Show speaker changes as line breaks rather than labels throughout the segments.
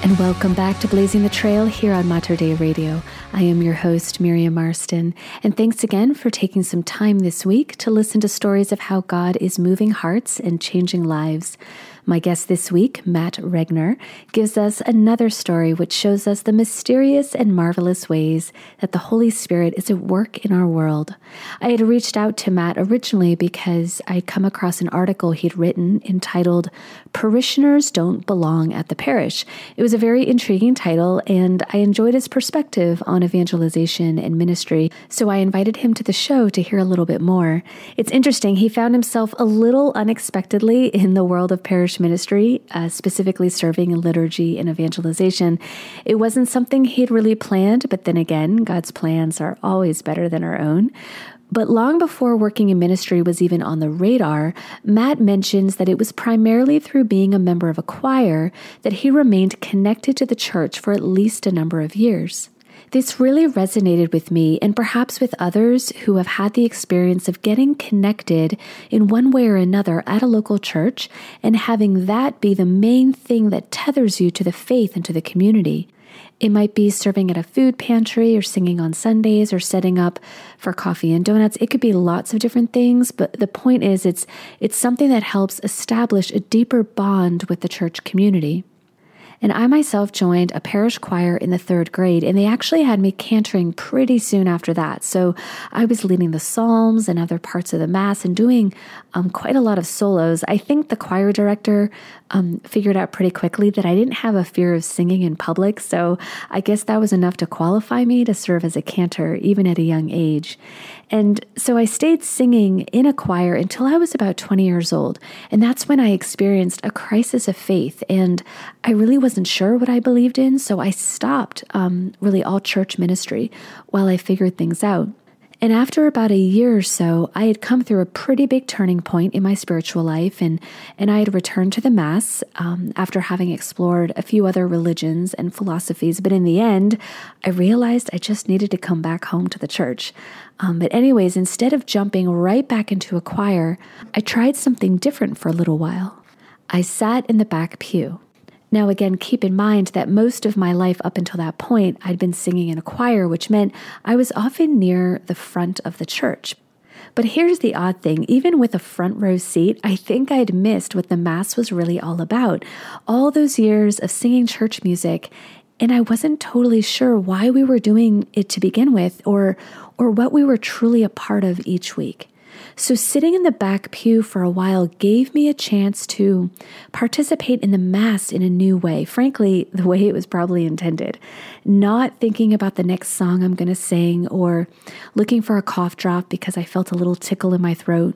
And welcome back to Blazing the Trail here on Mater Dei Radio. I am your host, Miriam Marston, and thanks again for taking some time this week to listen to stories of how God is moving hearts and changing lives. My guest this week, Matt Regner, gives us another story which shows us the mysterious and marvelous ways that the Holy Spirit is at work in our world. I had reached out to Matt originally because I'd come across an article he'd written entitled Parishioners Don't Belong at the Parish. It was a very intriguing title, and I enjoyed his perspective on evangelization and ministry, so I invited him to the show to hear a little bit more. It's interesting, he found himself a little unexpectedly in the world of parish ministry, uh, specifically serving in liturgy and evangelization. It wasn't something he'd really planned, but then again, God's plans are always better than our own. But long before working in ministry was even on the radar, Matt mentions that it was primarily through being a member of a choir that he remained connected to the church for at least a number of years. This really resonated with me and perhaps with others who have had the experience of getting connected in one way or another at a local church and having that be the main thing that tethers you to the faith and to the community. It might be serving at a food pantry or singing on Sundays or setting up for coffee and donuts. It could be lots of different things, but the point is it's it's something that helps establish a deeper bond with the church community. And I myself joined a parish choir in the third grade, and they actually had me cantoring pretty soon after that. So I was leading the psalms and other parts of the Mass and doing um, quite a lot of solos. I think the choir director um, figured out pretty quickly that I didn't have a fear of singing in public, so I guess that was enough to qualify me to serve as a cantor, even at a young age. And so I stayed singing in a choir until I was about 20 years old. And that's when I experienced a crisis of faith. And I really wasn't sure what I believed in, so I stopped um, really all church ministry while I figured things out. And after about a year or so, I had come through a pretty big turning point in my spiritual life, and, and I had returned to the Mass um, after having explored a few other religions and philosophies. But in the end, I realized I just needed to come back home to the church. Um, but, anyways, instead of jumping right back into a choir, I tried something different for a little while. I sat in the back pew. Now, again, keep in mind that most of my life up until that point, I'd been singing in a choir, which meant I was often near the front of the church. But here's the odd thing even with a front row seat, I think I'd missed what the Mass was really all about. All those years of singing church music, and I wasn't totally sure why we were doing it to begin with or, or what we were truly a part of each week. So, sitting in the back pew for a while gave me a chance to participate in the Mass in a new way, frankly, the way it was probably intended. Not thinking about the next song I'm going to sing or looking for a cough drop because I felt a little tickle in my throat.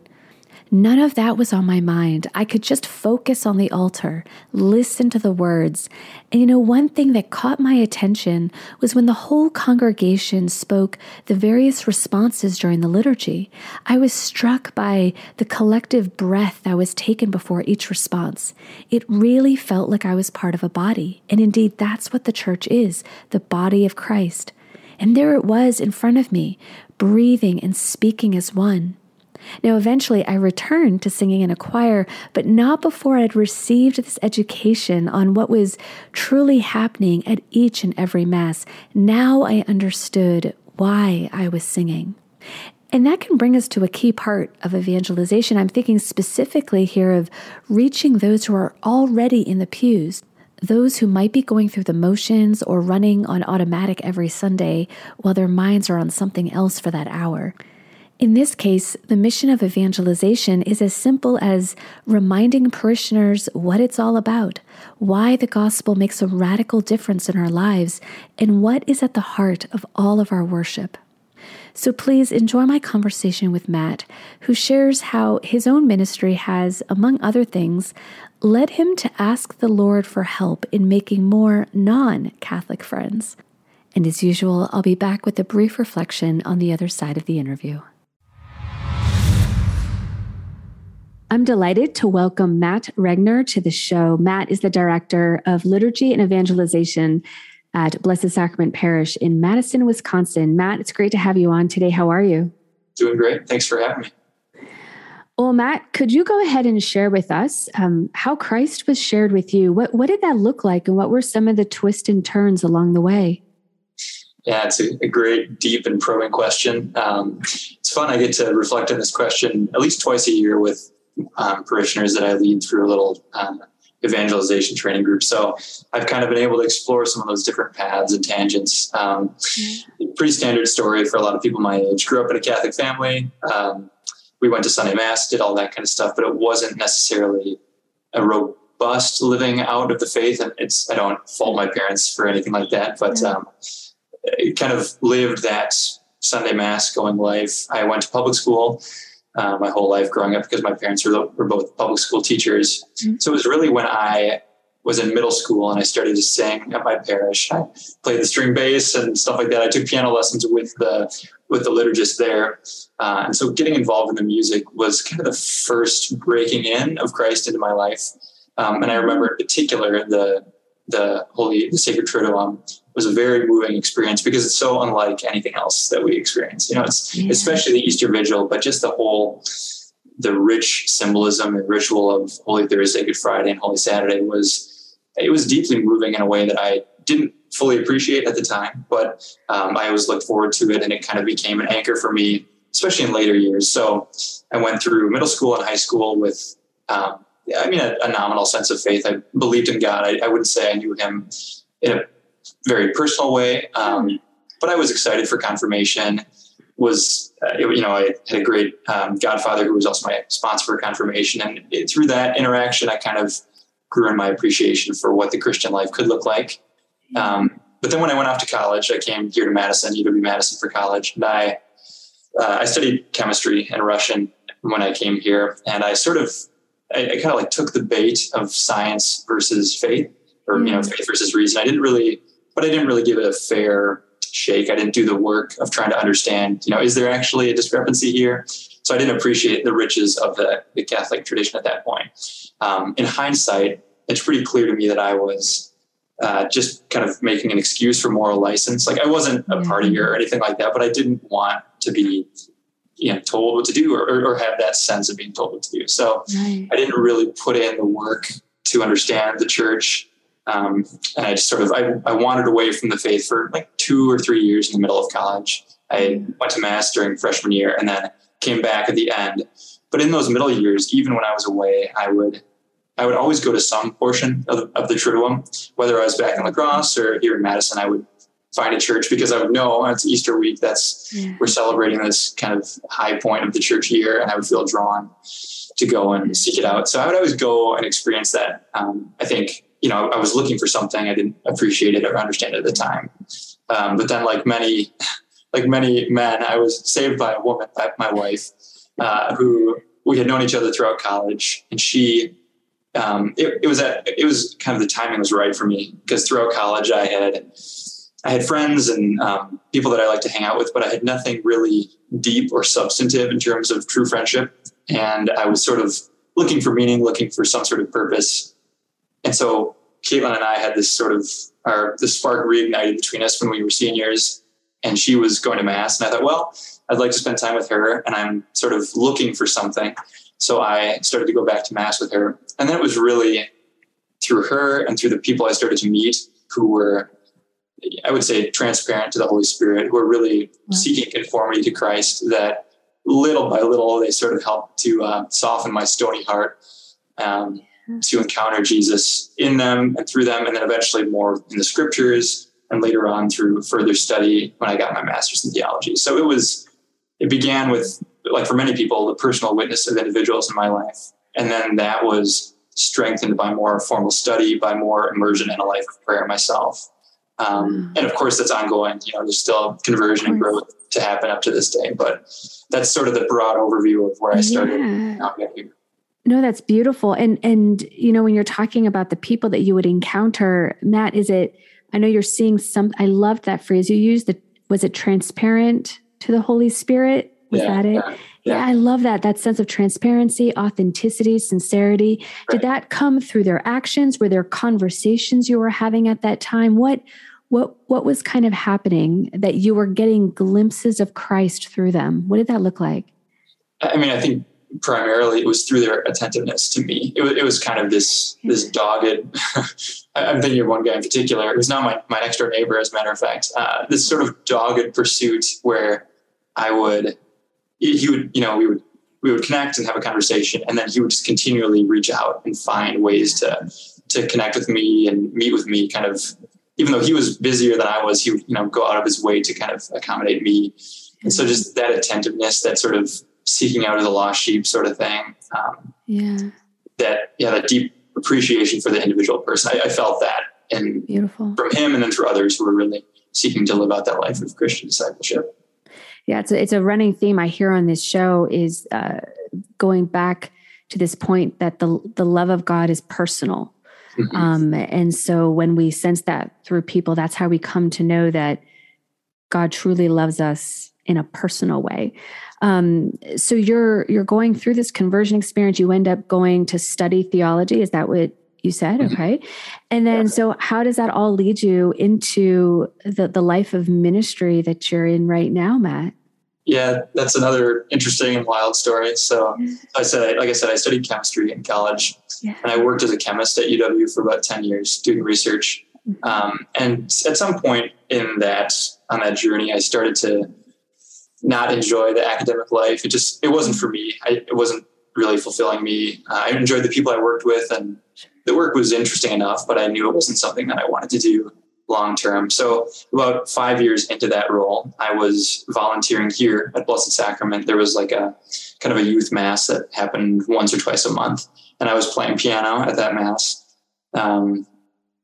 None of that was on my mind. I could just focus on the altar, listen to the words. And you know, one thing that caught my attention was when the whole congregation spoke the various responses during the liturgy. I was struck by the collective breath that was taken before each response. It really felt like I was part of a body. And indeed, that's what the church is the body of Christ. And there it was in front of me, breathing and speaking as one. Now, eventually, I returned to singing in a choir, but not before I'd received this education on what was truly happening at each and every Mass. Now I understood why I was singing. And that can bring us to a key part of evangelization. I'm thinking specifically here of reaching those who are already in the pews, those who might be going through the motions or running on automatic every Sunday while their minds are on something else for that hour. In this case, the mission of evangelization is as simple as reminding parishioners what it's all about, why the gospel makes a radical difference in our lives, and what is at the heart of all of our worship. So please enjoy my conversation with Matt, who shares how his own ministry has, among other things, led him to ask the Lord for help in making more non Catholic friends. And as usual, I'll be back with a brief reflection on the other side of the interview. I'm delighted to welcome Matt Regner to the show. Matt is the director of liturgy and evangelization at Blessed Sacrament Parish in Madison, Wisconsin. Matt, it's great to have you on today. How are you?
Doing great. Thanks for having me.
Well, Matt, could you go ahead and share with us um, how Christ was shared with you? What, what did that look like, and what were some of the twists and turns along the way?
Yeah, it's a, a great, deep, and probing question. Um, it's fun. I get to reflect on this question at least twice a year with um, parishioners that I lead through a little um, evangelization training group. So I've kind of been able to explore some of those different paths and tangents. Um, mm-hmm. Pretty standard story for a lot of people my age. Grew up in a Catholic family. Um, we went to Sunday Mass, did all that kind of stuff, but it wasn't necessarily a robust living out of the faith. And it's I don't fault my parents for anything like that, but mm-hmm. um, it kind of lived that Sunday Mass going life. I went to public school uh, my whole life growing up because my parents were, were both public school teachers. Mm-hmm. So it was really when I was in middle school and I started to sing at my parish. I played the string bass and stuff like that. I took piano lessons with the with the liturgist there, uh, and so getting involved in the music was kind of the first breaking in of Christ into my life. Um, and I remember in particular the the Holy the Sacred Triduum was a very moving experience because it's so unlike anything else that we experience. You know, it's yeah. especially the Easter Vigil, but just the whole the rich symbolism and ritual of Holy Thursday, Good Friday, and Holy Saturday was it was deeply moving in a way that I didn't fully appreciate at the time, but um, I always looked forward to it, and it kind of became an anchor for me, especially in later years. So I went through middle school and high school with. Um, I mean, a, a, nominal sense of faith. I believed in God. I, I wouldn't say I knew Him in a very personal way. Um, but I was excited for confirmation. Was uh, it, you know I had a great um, godfather who was also my sponsor for confirmation, and it, through that interaction, I kind of grew in my appreciation for what the Christian life could look like. Um, but then when I went off to college, I came here to Madison, UW Madison for college, and I uh, I studied chemistry and Russian when I came here, and I sort of I, I kind of like took the bait of science versus faith, or you know mm. faith versus reason. I didn't really but I didn't really give it a fair shake. I didn't do the work of trying to understand, you know, is there actually a discrepancy here? So I didn't appreciate the riches of the, the Catholic tradition at that point. Um, in hindsight, it's pretty clear to me that I was uh, just kind of making an excuse for moral license. Like I wasn't a partier or anything like that, but I didn't want to be, you know, told what to do or, or have that sense of being told what to do. So right. I didn't really put in the work to understand the church um, and I just sort of I, I wandered away from the faith for like two or three years in the middle of college. I went to mass during freshman year and then came back at the end. But in those middle years, even when I was away, I would I would always go to some portion of the, of the Triduum, whether I was back in La Crosse or here in Madison. I would find a church because I would know it's Easter week. That's yeah. we're celebrating this kind of high point of the church year, and I would feel drawn to go and seek it out. So I would always go and experience that. Um, I think you know, I was looking for something. I didn't appreciate it or understand it at the time. Um, but then, like many, like many men, I was saved by a woman, by my wife, uh, who we had known each other throughout college, and she, um, it, it was at, it was kind of the timing was right for me because throughout college I had, I had friends and um, people that I like to hang out with, but I had nothing really deep or substantive in terms of true friendship, and I was sort of looking for meaning, looking for some sort of purpose and so Caitlin and I had this sort of our the spark reignited between us when we were seniors, and she was going to mass, and I thought, well, I'd like to spend time with her, and I'm sort of looking for something. So I started to go back to mass with her, and then it was really through her and through the people I started to meet who were, I would say, transparent to the Holy Spirit, who were really mm-hmm. seeking conformity to Christ. That little by little, they sort of helped to uh, soften my stony heart. Um, to encounter Jesus in them and through them, and then eventually more in the scriptures, and later on through further study when I got my master's in theology. So it was it began with, like for many people, the personal witness of individuals in my life. And then that was strengthened by more formal study, by more immersion in a life of prayer myself. Um, mm. and of course, that's ongoing. You know, there's still conversion and growth to happen up to this day, but that's sort of the broad overview of where I started. Yeah.
No, that's beautiful. And and you know, when you're talking about the people that you would encounter, Matt, is it? I know you're seeing some. I loved that phrase you used. The was it transparent to the Holy Spirit? Was yeah, that it? Yeah, yeah. yeah, I love that. That sense of transparency, authenticity, sincerity. Right. Did that come through their actions? Were there conversations you were having at that time? What what what was kind of happening that you were getting glimpses of Christ through them? What did that look like?
I mean, I think primarily it was through their attentiveness to me. It was, it was kind of this this dogged. I'm thinking of one guy in particular. It was not my my next door neighbor, as a matter of fact. Uh, this sort of dogged pursuit where I would he would you know we would we would connect and have a conversation, and then he would just continually reach out and find ways to to connect with me and meet with me, kind of even though he was busier than I was, he would, you know, go out of his way to kind of accommodate me. And so just that attentiveness, that sort of seeking out of the lost sheep sort of thing. Um,
yeah.
That, yeah, that deep appreciation for the individual person. I, I felt that and
beautiful
from him and then through others who were really seeking to live out that life of Christian discipleship.
Yeah, it's a, it's a running theme I hear on this show is uh, going back to this point that the the love of God is personal Mm-hmm. Um, and so when we sense that through people, that's how we come to know that God truly loves us in a personal way. Um, so you're you're going through this conversion experience. You end up going to study theology. Is that what you said? Mm-hmm. Okay. And then so how does that all lead you into the the life of ministry that you're in right now, Matt?
Yeah, that's another interesting and wild story. So I said, like I said, I studied chemistry in college, yeah. and I worked as a chemist at UW for about ten years doing research. Mm-hmm. Um, and at some point in that on that journey, I started to not enjoy the academic life. It just it wasn't for me. I, it wasn't really fulfilling me. Uh, I enjoyed the people I worked with, and the work was interesting enough, but I knew it wasn't something that I wanted to do long term. So about five years into that role, I was volunteering here at Blessed Sacrament. There was like a kind of a youth mass that happened once or twice a month, and I was playing piano at that mass. Um,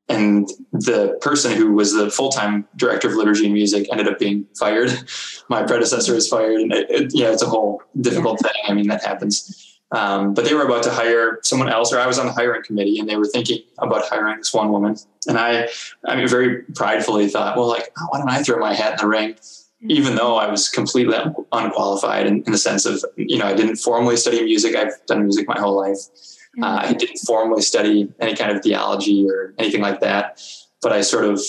and the person who was the full-time director of liturgy and music ended up being fired. My predecessor was fired, and it, it, yeah, it's a whole difficult thing. I mean, that happens. Um, but they were about to hire someone else, or I was on the hiring committee, and they were thinking about hiring this one woman. And I, I mean, very pridefully thought, well, like, oh, why don't I throw my hat in the ring? Even though I was completely unqualified in, in, the sense of, you know, I didn't formally study music. I've done music my whole life. Uh, I didn't formally study any kind of theology or anything like that. But I sort of,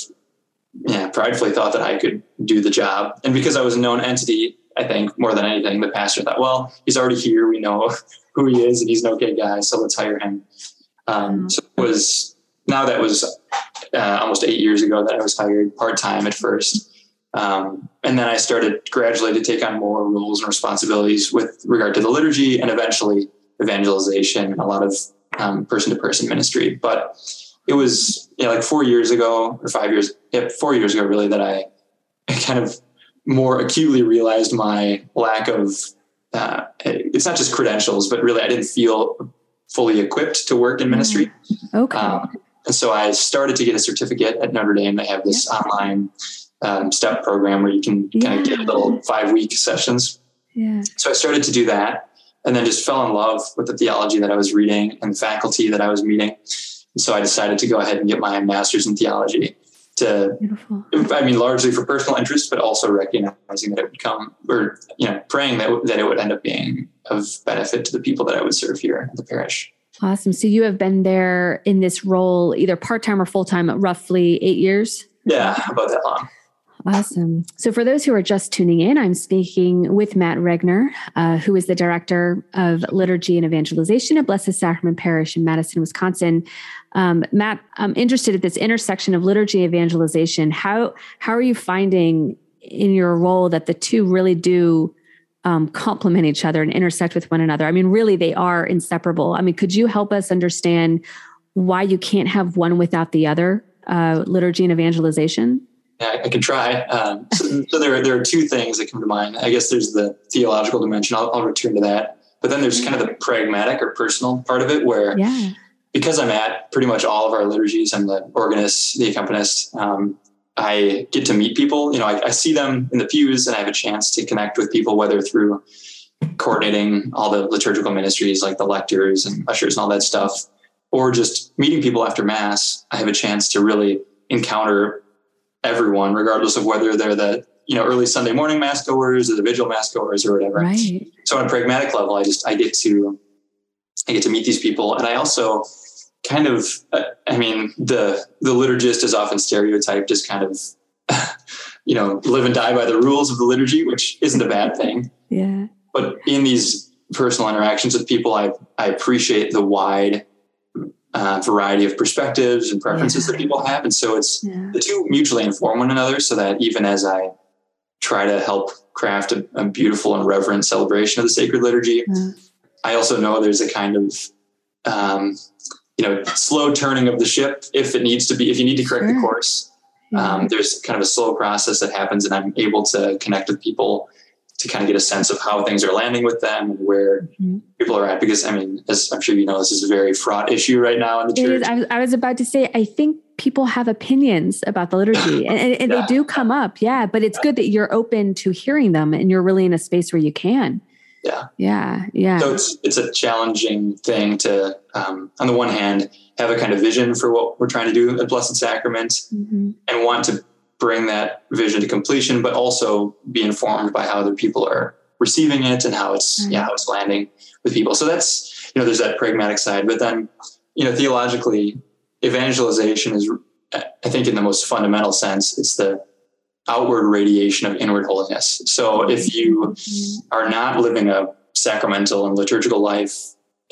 yeah, pridefully thought that I could do the job. And because I was a known entity, I think more than anything, the pastor thought, well, he's already here. We know who he is, and he's an okay guy, so let's hire him. Um, mm. so it was now that was uh, almost eight years ago that I was hired part time at first, um, and then I started gradually to take on more roles and responsibilities with regard to the liturgy and eventually evangelization and a lot of person to person ministry. But it was you know, like four years ago or five years, yeah, four years ago really that I kind of more acutely realized my lack of uh, it's not just credentials, but really I didn't feel fully equipped to work in ministry.
Mm-hmm. Okay. Um,
and so I started to get a certificate at Notre Dame. They have this yeah. online um, STEP program where you can yeah. kind of get little five week sessions.
Yeah.
So I started to do that and then just fell in love with the theology that I was reading and the faculty that I was meeting. And so I decided to go ahead and get my master's in theology to Beautiful. I mean largely for personal interest, but also recognizing that it would come or you know praying that that it would end up being of benefit to the people that I would serve here at the parish.
Awesome. So you have been there in this role either part time or full time, roughly eight years.
Yeah, about that long.
Awesome. So, for those who are just tuning in, I'm speaking with Matt Regner, uh, who is the director of liturgy and evangelization at Blessed Sacrament Parish in Madison, Wisconsin. Um, Matt, I'm interested at this intersection of liturgy and evangelization. How how are you finding in your role that the two really do um, complement each other and intersect with one another? I mean, really, they are inseparable. I mean, could you help us understand why you can't have one without the other, uh, liturgy and evangelization?
Yeah, I can try. Um, so, so, there, there are two things that come to mind. I guess there's the theological dimension. I'll, I'll return to that. But then there's kind of the pragmatic or personal part of it where
yeah.
because I'm at pretty much all of our liturgies, I'm the organist, the accompanist. Um, I get to meet people. You know, I, I, see them in the pews and I have a chance to connect with people, whether through coordinating all the liturgical ministries like the lectors and ushers and all that stuff, or just meeting people after mass. I have a chance to really encounter everyone, regardless of whether they're the you know early Sunday morning mass goers or the vigil mass goers or whatever.
Right.
So on a pragmatic level, I just I get to I get to meet these people, and I also kind of uh, I mean the the liturgist is often stereotyped as kind of you know live and die by the rules of the liturgy, which isn't a bad thing.
Yeah.
But in these personal interactions with people, I I appreciate the wide uh, variety of perspectives and preferences yeah. that people have. And so it's yeah. the two mutually inform one another so that even as I try to help craft a, a beautiful and reverent celebration of the sacred liturgy, yeah. I also know there's a kind of, um, you know, slow turning of the ship if it needs to be, if you need to correct sure. the course. Um, there's kind of a slow process that happens and I'm able to connect with people to kind of get a sense of how things are landing with them and where mm-hmm. people are at. Because I mean, as I'm sure you know, this is a very fraught issue right now in the church.
I was, I was about to say, I think people have opinions about the liturgy and, and, and yeah. they do come up. Yeah. But it's good that you're open to hearing them and you're really in a space where you can.
Yeah.
Yeah. Yeah.
So it's, it's a challenging thing to, um, on the one hand, have a kind of vision for what we're trying to do at Blessed Sacrament mm-hmm. and want to bring that vision to completion, but also be informed by how other people are receiving it and how it's mm-hmm. yeah how it's landing with people. So that's you know there's that pragmatic side, but then you know theologically, evangelization is I think in the most fundamental sense it's the outward radiation of inward holiness. So if you are not living a sacramental and liturgical life,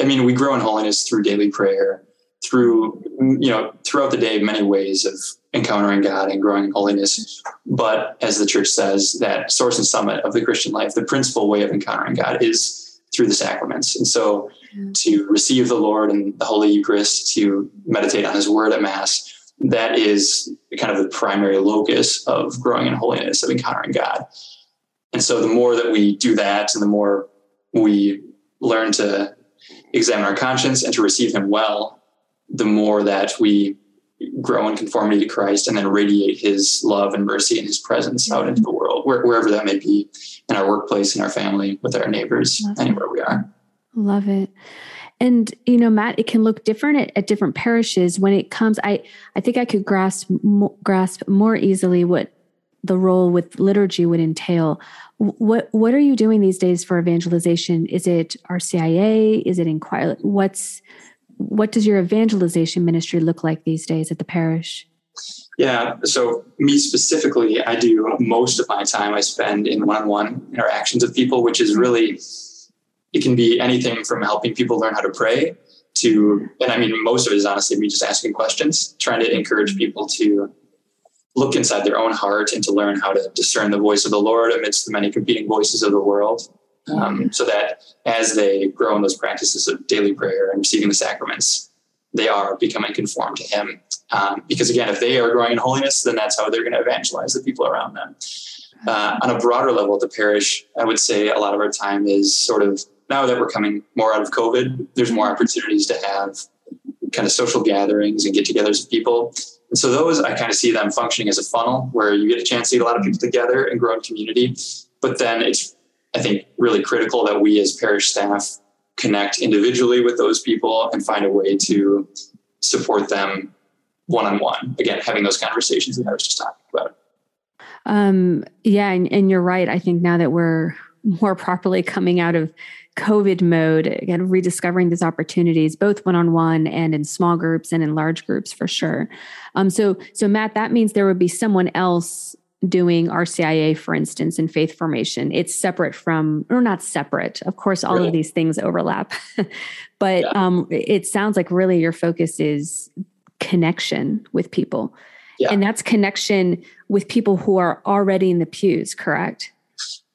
I mean we grow in holiness through daily prayer, through you know throughout the day many ways of encountering God and growing in holiness. But as the church says, that source and summit of the Christian life, the principal way of encountering God is through the sacraments. And so mm-hmm. to receive the Lord and the Holy Eucharist, to meditate on his word at Mass, that is kind of the primary locus of growing in holiness, of encountering God. And so the more that we do that and the more we learn to examine our conscience and to receive him well, the more that we grow in conformity to Christ and then radiate his love and mercy and his presence out into the world, where, wherever that may be in our workplace, in our family, with our neighbors, Love anywhere it. we are.
Love it. And you know, Matt, it can look different at, at different parishes when it comes. I I think I could grasp grasp more easily what the role with liturgy would entail. What what are you doing these days for evangelization? Is it RCIA? Is it inquire? What's what does your evangelization ministry look like these days at the parish?
Yeah, so me specifically, I do most of my time I spend in one on one interactions with people, which is really, it can be anything from helping people learn how to pray to, and I mean, most of it is honestly me just asking questions, trying to encourage people to look inside their own heart and to learn how to discern the voice of the Lord amidst the many competing voices of the world um, so that as they grow in those practices of daily prayer and receiving the sacraments, they are becoming conformed to Him. Um, because again, if they are growing in holiness, then that's how they're going to evangelize the people around them. Uh, on a broader level at the parish, I would say a lot of our time is sort of now that we're coming more out of COVID, there's more opportunities to have kind of social gatherings and get togethers with people. And so those, I kind of see them functioning as a funnel where you get a chance to get a lot of people together and grow in community. But then it's I think, really critical that we as parish staff connect individually with those people and find a way to support them one on one. Again, having those conversations that I was just talking about.
Um, yeah, and, and you're right. I think now that we're more properly coming out of COVID mode, again, rediscovering these opportunities, both one on one and in small groups and in large groups for sure. Um, so, so Matt, that means there would be someone else doing RCIA, for instance, in faith formation. It's separate from, or not separate. Of course, all really? of these things overlap, but yeah. um, it sounds like really your focus is connection with people. Yeah. And that's connection with people who are already in the pews, correct?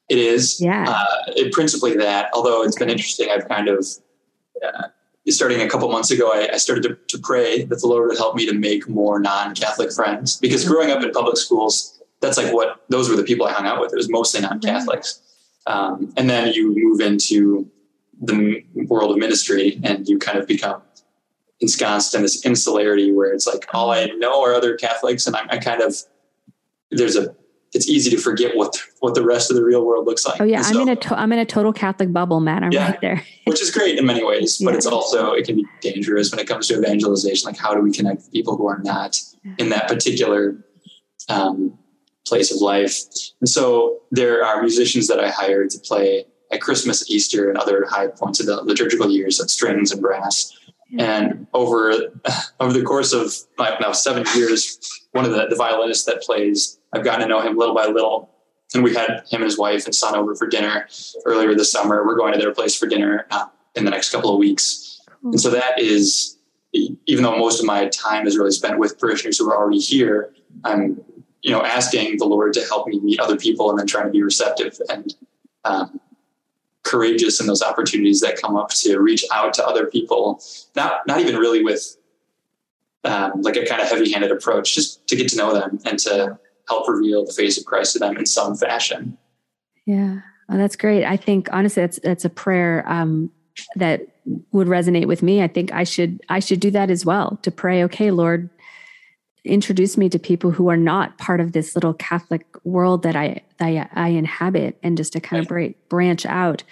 It is.
Yeah.
Uh, it, principally that, although it's okay. been interesting, I've kind of, uh, starting a couple months ago, I, I started to, to, pray that the Lord would help me to make more non Catholic friends because growing up in public schools, that's like what those were the people I hung out with. It was mostly non-Catholics. Um, and then you move into the world of ministry and you kind of become ensconced in this insularity where it's like all I know are other Catholics, and I'm, I kind of there's a it's easy to forget what what the rest of the real world looks like.
Oh yeah, so, I'm in a to- I'm in a total Catholic bubble, Matt. I'm yeah, right there.
which is great in many ways, but yeah. it's also it can be dangerous when it comes to evangelization. Like, how do we connect people who are not in that particular um, place of life? And so there are musicians that I hired to play at Christmas, Easter, and other high points of the liturgical years at strings and brass. And over over the course of like now seven years, one of the, the violinists that plays, I've gotten to know him little by little. And we had him and his wife and son over for dinner earlier this summer. We're going to their place for dinner uh, in the next couple of weeks. And so that is, even though most of my time is really spent with parishioners who are already here, I'm, you know, asking the Lord to help me meet other people and then trying to be receptive and um, courageous in those opportunities that come up to reach out to other people, not not even really with um, like a kind of heavy-handed approach, just to get to know them and to help reveal the face of Christ to them in some fashion.
Yeah, well, that's great. I think honestly, that's that's a prayer um, that would resonate with me. I think I should I should do that as well. To pray, okay, Lord, introduce me to people who are not part of this little Catholic world that I I, I inhabit, and just to kind right. of break, branch out.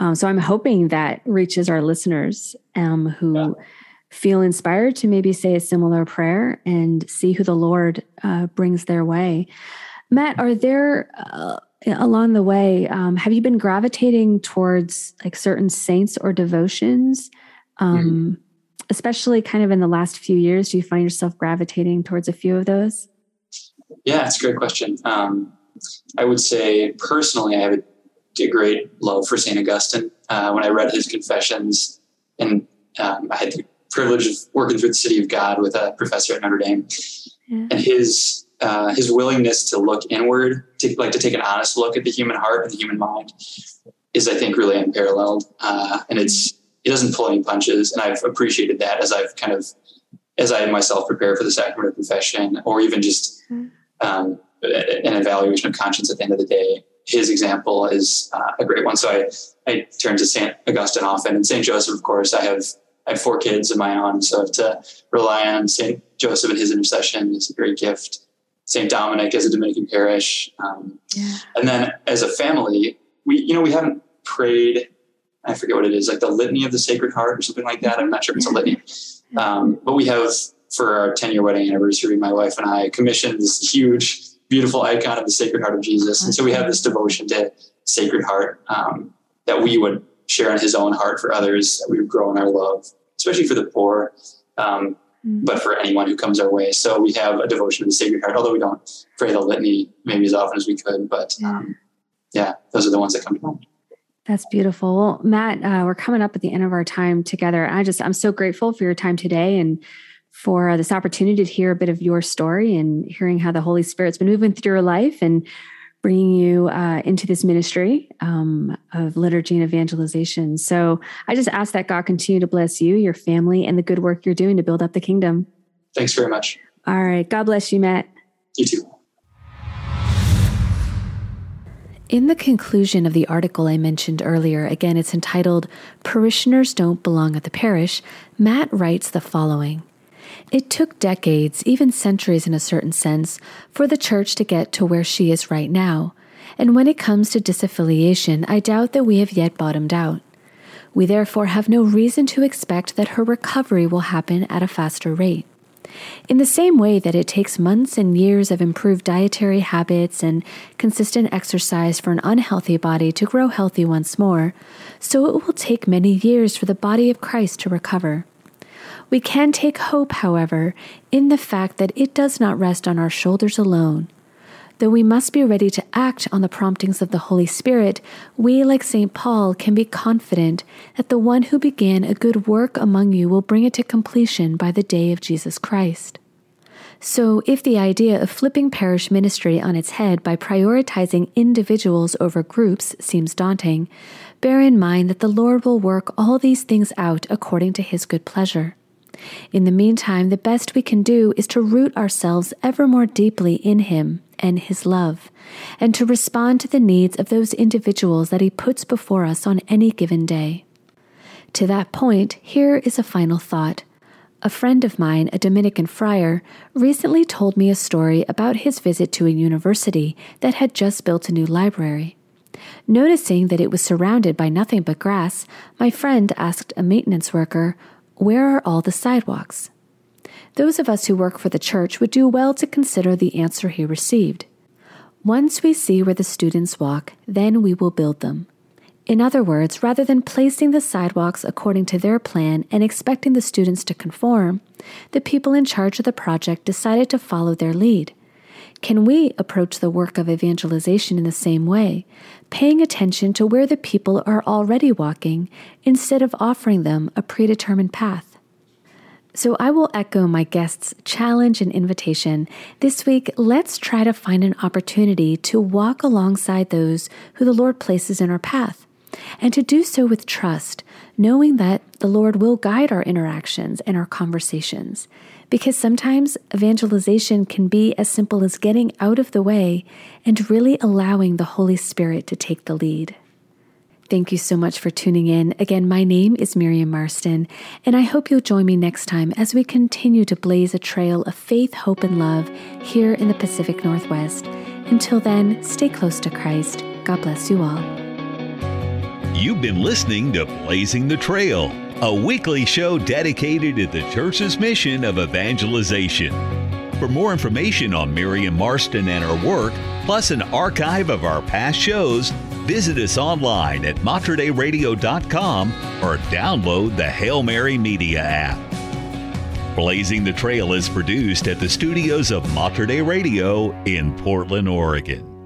Um, so I'm hoping that reaches our listeners um, who yeah. feel inspired to maybe say a similar prayer and see who the Lord uh, brings their way. Matt, are there uh, along the way? Um, have you been gravitating towards like certain saints or devotions? Um, mm-hmm especially kind of in the last few years, do you find yourself gravitating towards a few of those?
Yeah, it's a great question. Um, I would say personally, I have a, a great love for St. Augustine. Uh, when I read his confessions, and um, I had the privilege of working through the City of God with a professor at Notre Dame, yeah. and his uh, his willingness to look inward, to like to take an honest look at the human heart and the human mind, is I think really unparalleled. Uh, and it's he doesn't pull any punches, and I've appreciated that as I've kind of as I myself prepare for the sacrament of confession, or even just um, an evaluation of conscience at the end of the day. His example is uh, a great one. So I I turn to Saint Augustine often, and Saint Joseph, of course. I have I have four kids of my own, so I have to rely on Saint Joseph and his intercession is a great gift. Saint Dominic as a Dominican parish, um, yeah. and then as a family, we you know we haven't prayed I forget what it is, like the Litany of the Sacred Heart or something like that. I'm not sure if it's a litany. Um, but we have, for our 10 year wedding anniversary, my wife and I commissioned this huge, beautiful icon of the Sacred Heart of Jesus. And so we have this devotion to Sacred Heart um, that we would share in his own heart for others, that we would grow in our love, especially for the poor. Um, mm. but for anyone who comes our way. So we have a devotion to the Sacred Heart, although we don't pray the litany maybe as often as we could. But um, yeah, those are the ones that come to mind.
That's beautiful. Well, Matt, uh, we're coming up at the end of our time together. I just, I'm so grateful for your time today and for uh, this opportunity to hear a bit of your story and hearing how the Holy Spirit's been moving through your life and bringing you uh, into this ministry um, of liturgy and evangelization. So I just ask that God continue to bless you, your family, and the good work you're doing to build up the kingdom.
Thanks very much.
All right. God bless you, Matt.
You too.
In the conclusion of the article I mentioned earlier, again, it's entitled Parishioners Don't Belong at the Parish, Matt writes the following It took decades, even centuries in a certain sense, for the church to get to where she is right now. And when it comes to disaffiliation, I doubt that we have yet bottomed out. We therefore have no reason to expect that her recovery will happen at a faster rate. In the same way that it takes months and years of improved dietary habits and consistent exercise for an unhealthy body to grow healthy once more, so it will take many years for the body of Christ to recover. We can take hope, however, in the fact that it does not rest on our shoulders alone. Though we must be ready to act on the promptings of the Holy Spirit, we, like St. Paul, can be confident that the one who began a good work among you will bring it to completion by the day of Jesus Christ. So, if the idea of flipping parish ministry on its head by prioritizing individuals over groups seems daunting, bear in mind that the Lord will work all these things out according to his good pleasure. In the meantime, the best we can do is to root ourselves ever more deeply in Him and His love, and to respond to the needs of those individuals that He puts before us on any given day. To that point, here is a final thought. A friend of mine, a Dominican friar, recently told me a story about his visit to a university that had just built a new library. Noticing that it was surrounded by nothing but grass, my friend asked a maintenance worker, Where are all the sidewalks? Those of us who work for the church would do well to consider the answer he received. Once we see where the students walk, then we will build them. In other words, rather than placing the sidewalks according to their plan and expecting the students to conform, the people in charge of the project decided to follow their lead. Can we approach the work of evangelization in the same way, paying attention to where the people are already walking instead of offering them a predetermined path? So I will echo my guest's challenge and invitation. This week, let's try to find an opportunity to walk alongside those who the Lord places in our path and to do so with trust, knowing that the Lord will guide our interactions and our conversations. Because sometimes evangelization can be as simple as getting out of the way and really allowing the Holy Spirit to take the lead. Thank you so much for tuning in. Again, my name is Miriam Marston, and I hope you'll join me next time as we continue to blaze a trail of faith, hope, and love here in the Pacific Northwest. Until then, stay close to Christ. God bless you all.
You've been listening to Blazing the Trail, a weekly show dedicated to the church's mission of evangelization. For more information on Miriam Marston and her work, plus an archive of our past shows, visit us online at materdeiradio.com or download the Hail Mary Media app. Blazing the Trail is produced at the studios of Mater Radio in Portland, Oregon.